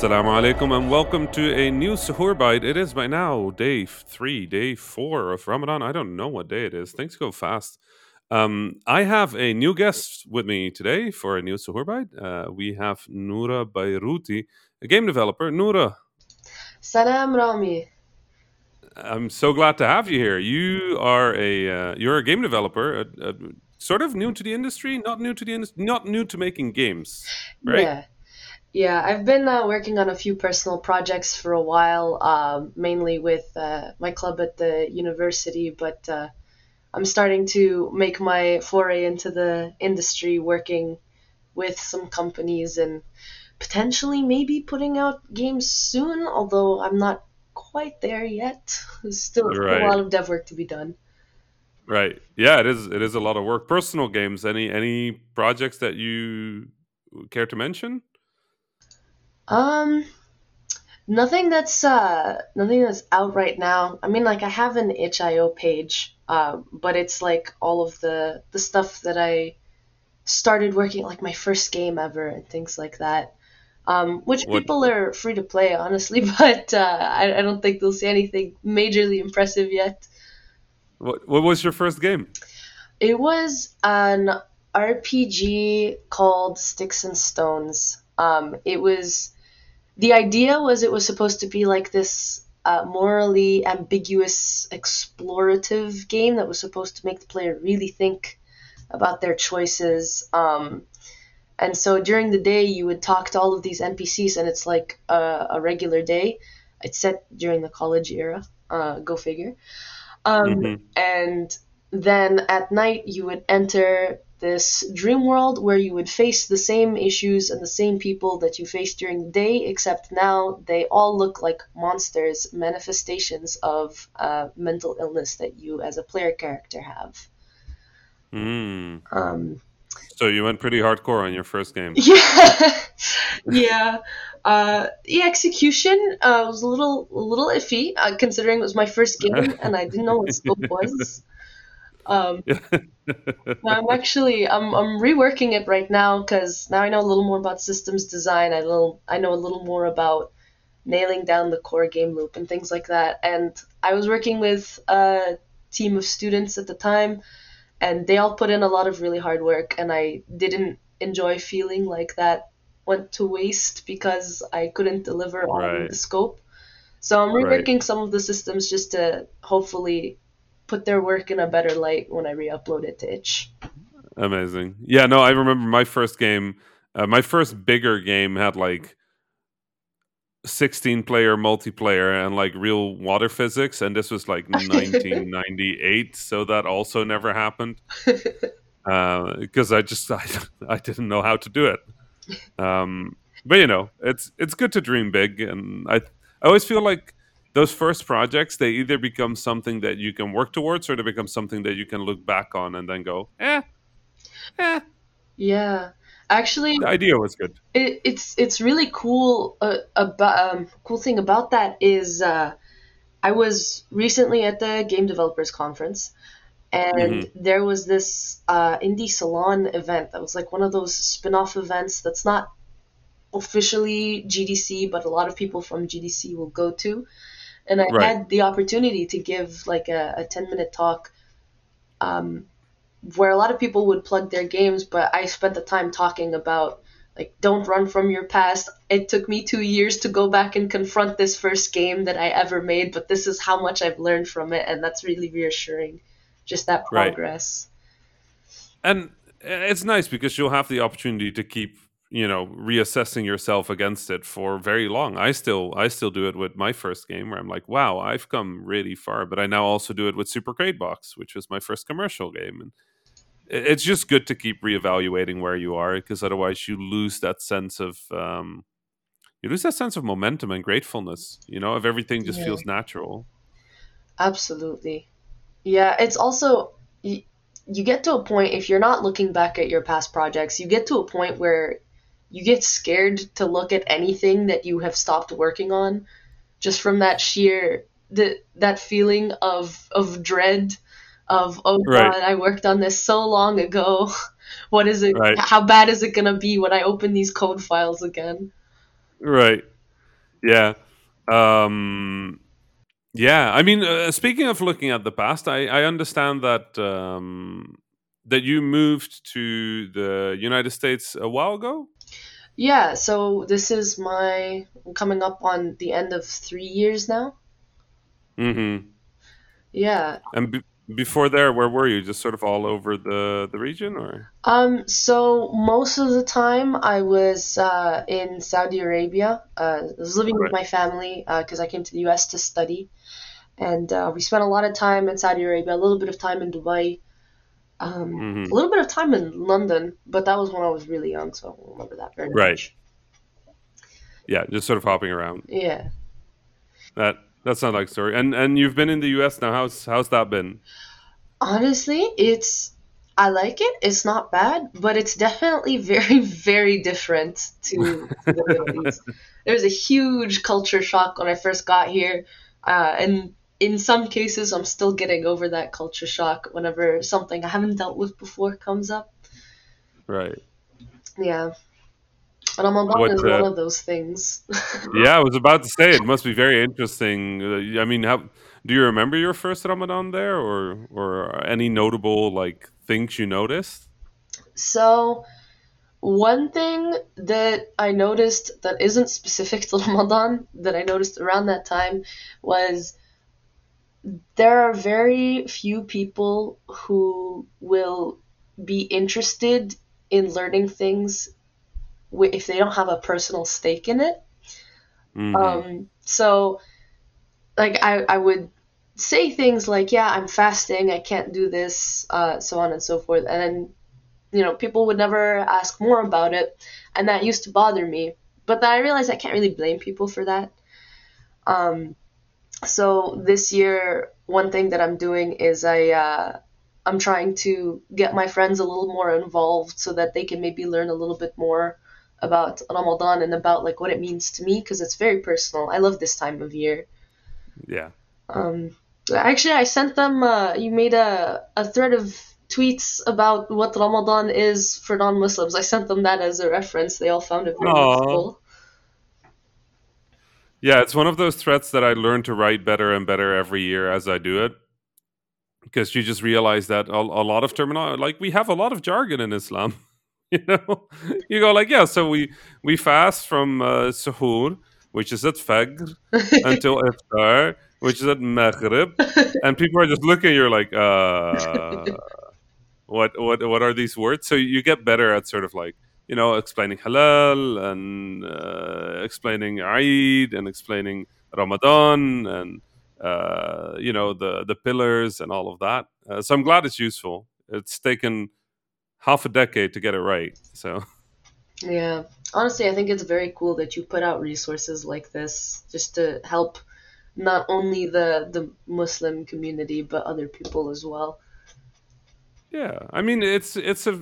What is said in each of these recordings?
Assalamu alaikum and welcome to a new Suhoor Bite. It is by now day three, day four of Ramadan. I don't know what day it is. Things go fast. Um, I have a new guest with me today for a new Suhoor Bite. Uh, we have Noura Beiruti, a game developer. Noura, Salam Rami. I'm so glad to have you here. You are a uh, you're a game developer, uh, uh, sort of new to the industry, not new to the industry, not new to making games, right? Yeah. Yeah, I've been uh, working on a few personal projects for a while, um, mainly with uh, my club at the university, but uh, I'm starting to make my foray into the industry, working with some companies and potentially maybe putting out games soon, although I'm not quite there yet. There's still a lot of dev work to be done. right. Yeah, it is. It is a lot of work. Personal games. Any any projects that you care to mention? Um, Nothing that's uh nothing that's out right now. I mean, like I have an itch.io page, um, but it's like all of the the stuff that I started working, like my first game ever and things like that. Um, which What people are free to play, honestly, but uh, I, I don't think they'll see anything majorly impressive yet. what what was your first game? It was an RPG called Sticks and Stones. Um, it was the idea was it was supposed to be like this uh, morally ambiguous explorative game that was supposed to make the player really think about their choices. Um, and so during the day, you would talk to all of these NPCs, and it's like a, a regular day. It's set during the college era. Uh, go figure. Um, hmm and then at night, you would enter this dream world where you would face the same issues and the same people that you faced during the day, except now they all look like monsters, manifestations of uh, mental illness that you as a player character have. Mm. Um, So you went pretty hardcore on your first game. yeah, yeah. Uh, the execution uh, was a little, a little iffy, uh, considering it was my first game and I didn't know what scope was. Um, I'm actually I'm I'm reworking it right now because now I know a little more about systems design. I little I know a little more about nailing down the core game loop and things like that. And I was working with a team of students at the time, and they all put in a lot of really hard work, and I didn't enjoy feeling like that went to waste because I couldn't deliver on Right, the scope. So I'm right. reworking some of the systems just to hopefully put their work in a better light when I re-upload it to itch. Amazing. Yeah, no, I remember my first game. Uh, my first bigger game had like 16 player multiplayer and like real water physics, and this was like 1998, so that also never happened because I just I, I didn't know how to do it. Um, but you know, it's it's good to dream big, and I I always feel like those first projects they either become something that you can work towards, or they become something that you can look back on and then go, eh, eh, Yeah, actually, the idea was good. it, it's it's really cool. Uh, about um, cool thing about that is uh, I was recently at the Game Developers Conference, and there was this uh, indie salon event that was like one of those spin-off events that's not officially GDC, but a lot of people from GDC will go to. And I Right, had the opportunity to give like a, a 10 minute talk um, where a lot of people would plug their games, but I spent the time talking about like don't run from your past. It took me two years to go back and confront this first game that I ever made, but this is how much I've learned from it, and that's really reassuring. Just that right. progress. and it's nice because you'll have the opportunity to keep you know reassessing yourself against it for very long. I still i still do it with my first game where i'm like wow i've come really far but i now also do it with super crate box which was my first commercial game and it's just good to keep reevaluating where you are because otherwise you lose that sense of um you lose that sense of momentum and gratefulness you know if everything just Yeah, feels natural. Absolutely. Yeah, it's also you, you get to a point if you're not looking back at your past projects, you get to a point where you get scared to look at anything that you have stopped working on just from that sheer the that feeling of of dread of oh right God, I worked on this so long ago. What is it? right How bad is it gonna be when I open these code files again? right yeah. Um, yeah, I mean, uh, speaking of looking at the past, I, I understand that um, that you moved to the United States a while ago. Yeah, so this is my coming up on the end of three years now. Mm-hmm. Yeah. And be- before there, where were you? Just sort of all over the the region, or? Um, so most of the time I was uh, in Saudi Arabia. Uh, I was living with my family because I came to the US to study, and uh, we spent a lot of time in Saudi Arabia, a little bit of time in Dubai, um, hmm a little bit of time in London, but that was when I was really young, so I don't remember that very much. Right. much. Yeah, just sort of hopping around. Yeah. That that sounds like story. And and you've been in the U.S. now. How's how's that been? Honestly, it's I like it. It's not bad, but it's definitely very, very different to, to the Middle East. There was a huge culture shock when I first got here, uh, and in some cases, I'm still getting over that culture shock whenever something I haven't dealt with before comes up. Right. Yeah, Ramadan What? is one Uh, of those things. yeah, I was about to say it must be very interesting. Uh, I mean, how do you remember your first Ramadan there, or or any notable like things you noticed? So, one thing that I noticed that isn't specific to Ramadan that I noticed around that time was there are very few people who will be interested in learning things if they don't have a personal stake in it. hmm Um, so, like, I, I would say things like, yeah, I'm fasting, I can't do this, uh, so on and so forth. And then, you know, people would never ask more about it. And that used to bother me. But then I realized I can't really blame people for that. Um, so this year, one thing that I'm doing is I, uh, I'm trying to get my friends a little more involved so that they can maybe learn a little bit more about Ramadan and about like what it means to me because it's very personal. I love this time of year. Yeah. Um, actually, I sent them. Uh, you made a a thread of tweets about what Ramadan is for non-Muslims. I sent them that as a reference. They all found it very Aw. useful. Yeah, it's one of those threats that I learn to write better and better every year as I do it. Because you just realize that a, a lot of terminology, like we have a lot of jargon in Islam. You know, you go like, yeah, so we we fast from uh, suhoor, which is at fajr, until iftar, which is at maghrib, and people are just looking. At You're like, uh, what what what are these words? So you get better at sort of like you know explaining halal and uh, explaining Eid and explaining Ramadan and uh, you know the the pillars and all of that. Uh, so I'm glad it's useful. It's taken half a decade to get it right. So Yeah. Honestly, I think it's very cool that you put out resources like this just to help not only the the Muslim community but other people as well. yeah, I mean it's it's a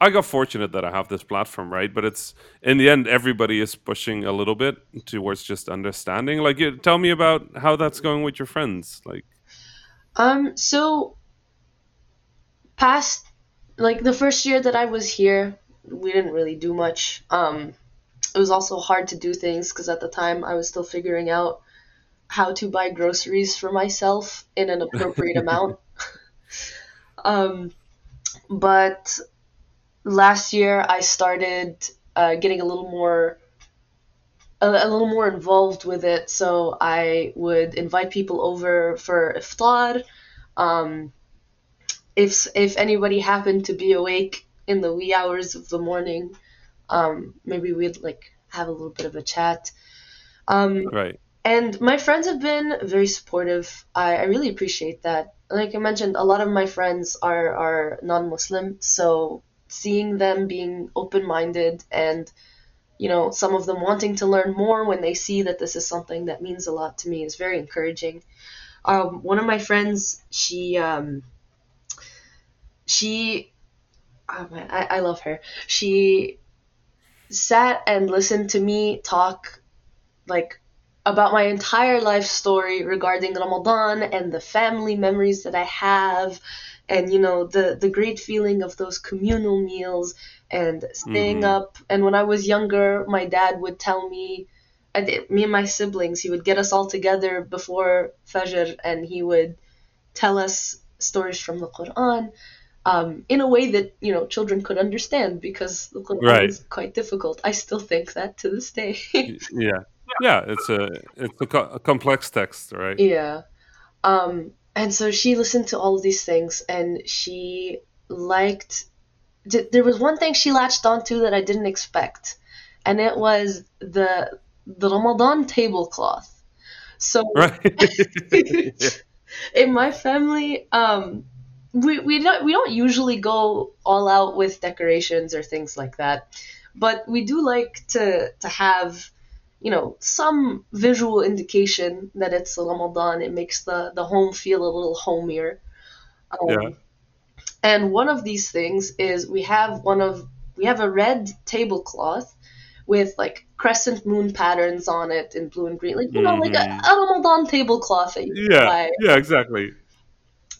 I got fortunate that I have this platform, right? But it's in the end, everybody is pushing a little bit towards just understanding. Like, you, tell me about how that's going with your friends. Like, Um, so past like the first year that I was here, we didn't really do much. Um, it was also hard to do things because at the time I was still figuring out how to buy groceries for myself in an appropriate amount. Um, but last year I started uh, getting a little more a, a little more involved with it. So I would invite people over for iftar. Um, if if anybody happened to be awake in the wee hours of the morning, um, maybe we'd like have a little bit of a chat. Um, right. and my friends have been very supportive. I, I really appreciate that. Like I mentioned, a lot of my friends are, are non Muslim, so seeing them being open minded and you know, some of them wanting to learn more when they see that this is something that means a lot to me is very encouraging. Um, one of my friends, she um, she oh man, I, I love her. She sat and listened to me talk like about my entire life story regarding Ramadan and the family memories that I have and you know the the great feeling of those communal meals and staying Mhm. up and when I was younger my dad would tell me I did, me and my siblings, he would get us all together before Fajr and he would tell us stories from the Quran um, in a way that you know children could understand because the Quran Right. is quite difficult. I still think that to this day. yeah, yeah. It's a it's a, co- a complex text, right? yeah. Um, and so she listened to all of these things and she liked. There was one thing she latched onto that I didn't expect, and it was the the Ramadan tablecloth. So Right. in my family, um, we we don't we don't usually go all out with decorations or things like that, but we do like to to have, you know, some visual indication that it's Ramadan. It makes the the home feel a little homier. Um, Yeah. And one of these things is we have one of we have a red tablecloth with like crescent moon patterns on it in blue and green, like you know, like a, Mhm. a Ramadan tablecloth that you yeah, buy yeah, exactly.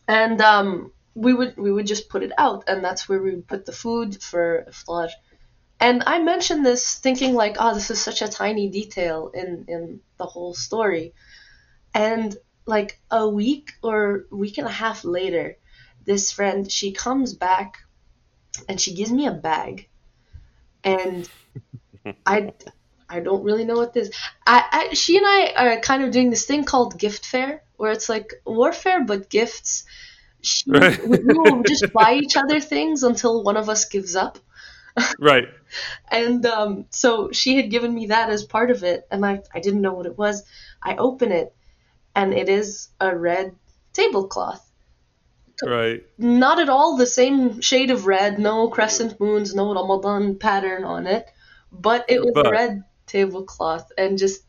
and um, we would we would just put it out, and that's where we would put the food for iftar. And I mentioned this thinking like, oh, this is such a tiny detail in in the whole story, and like a week or week and a half later, this friend she comes back, and she gives me a bag, and I. I don't really know what this. I, I she and I are kind of doing this thing called gift fair, where it's like warfare but gifts. She, Right. we, we will just buy each other things until one of us gives up. Right. And um, so she had given me that as part of it, and I, I didn't know what it was. I open it, and it is a red tablecloth. Right. Not at all the same shade of red, no crescent moons, no Ramadan pattern on it, but it was But- a red tablecloth, and just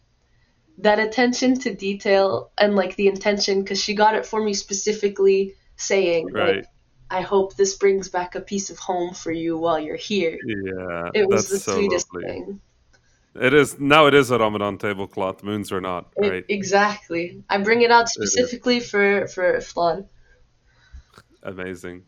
that attention to detail and like the intention, because she got it for me specifically saying, Right. like, I hope this brings back a piece of home for you while you're here. Yeah. It was the so sweetest lovely. thing. It is now. It is a Ramadan tablecloth. Moons or not, It- right? exactly. I bring it out specifically for for iftar. Amazing.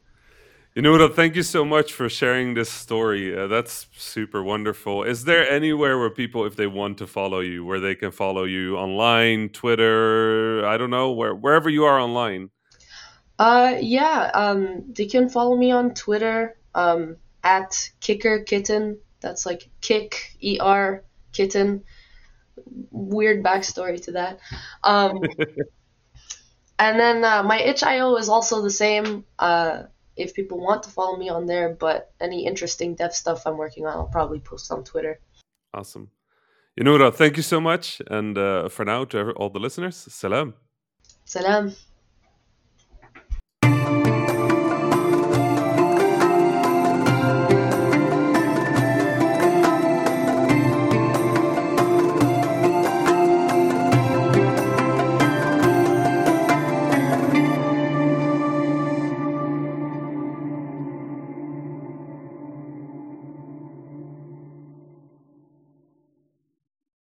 You know what? Thank you so much for sharing this story. Uh, that's super wonderful. Is there anywhere where people, if they want to follow you, where they can follow you online, Twitter? I don't know where, wherever you are online. Uh, yeah. Um, they can follow me on Twitter. Um, at Kicker Kitten. That's like kick e r kitten. Weird backstory to that. Um, and then uh, my itch.io is also the same. Uh, if people want to follow me on there, but any interesting dev stuff I'm working on, I'll probably post on Twitter. Awesome. You know what? Thank you so much. And uh, for now, to all the listeners, salam. Salam.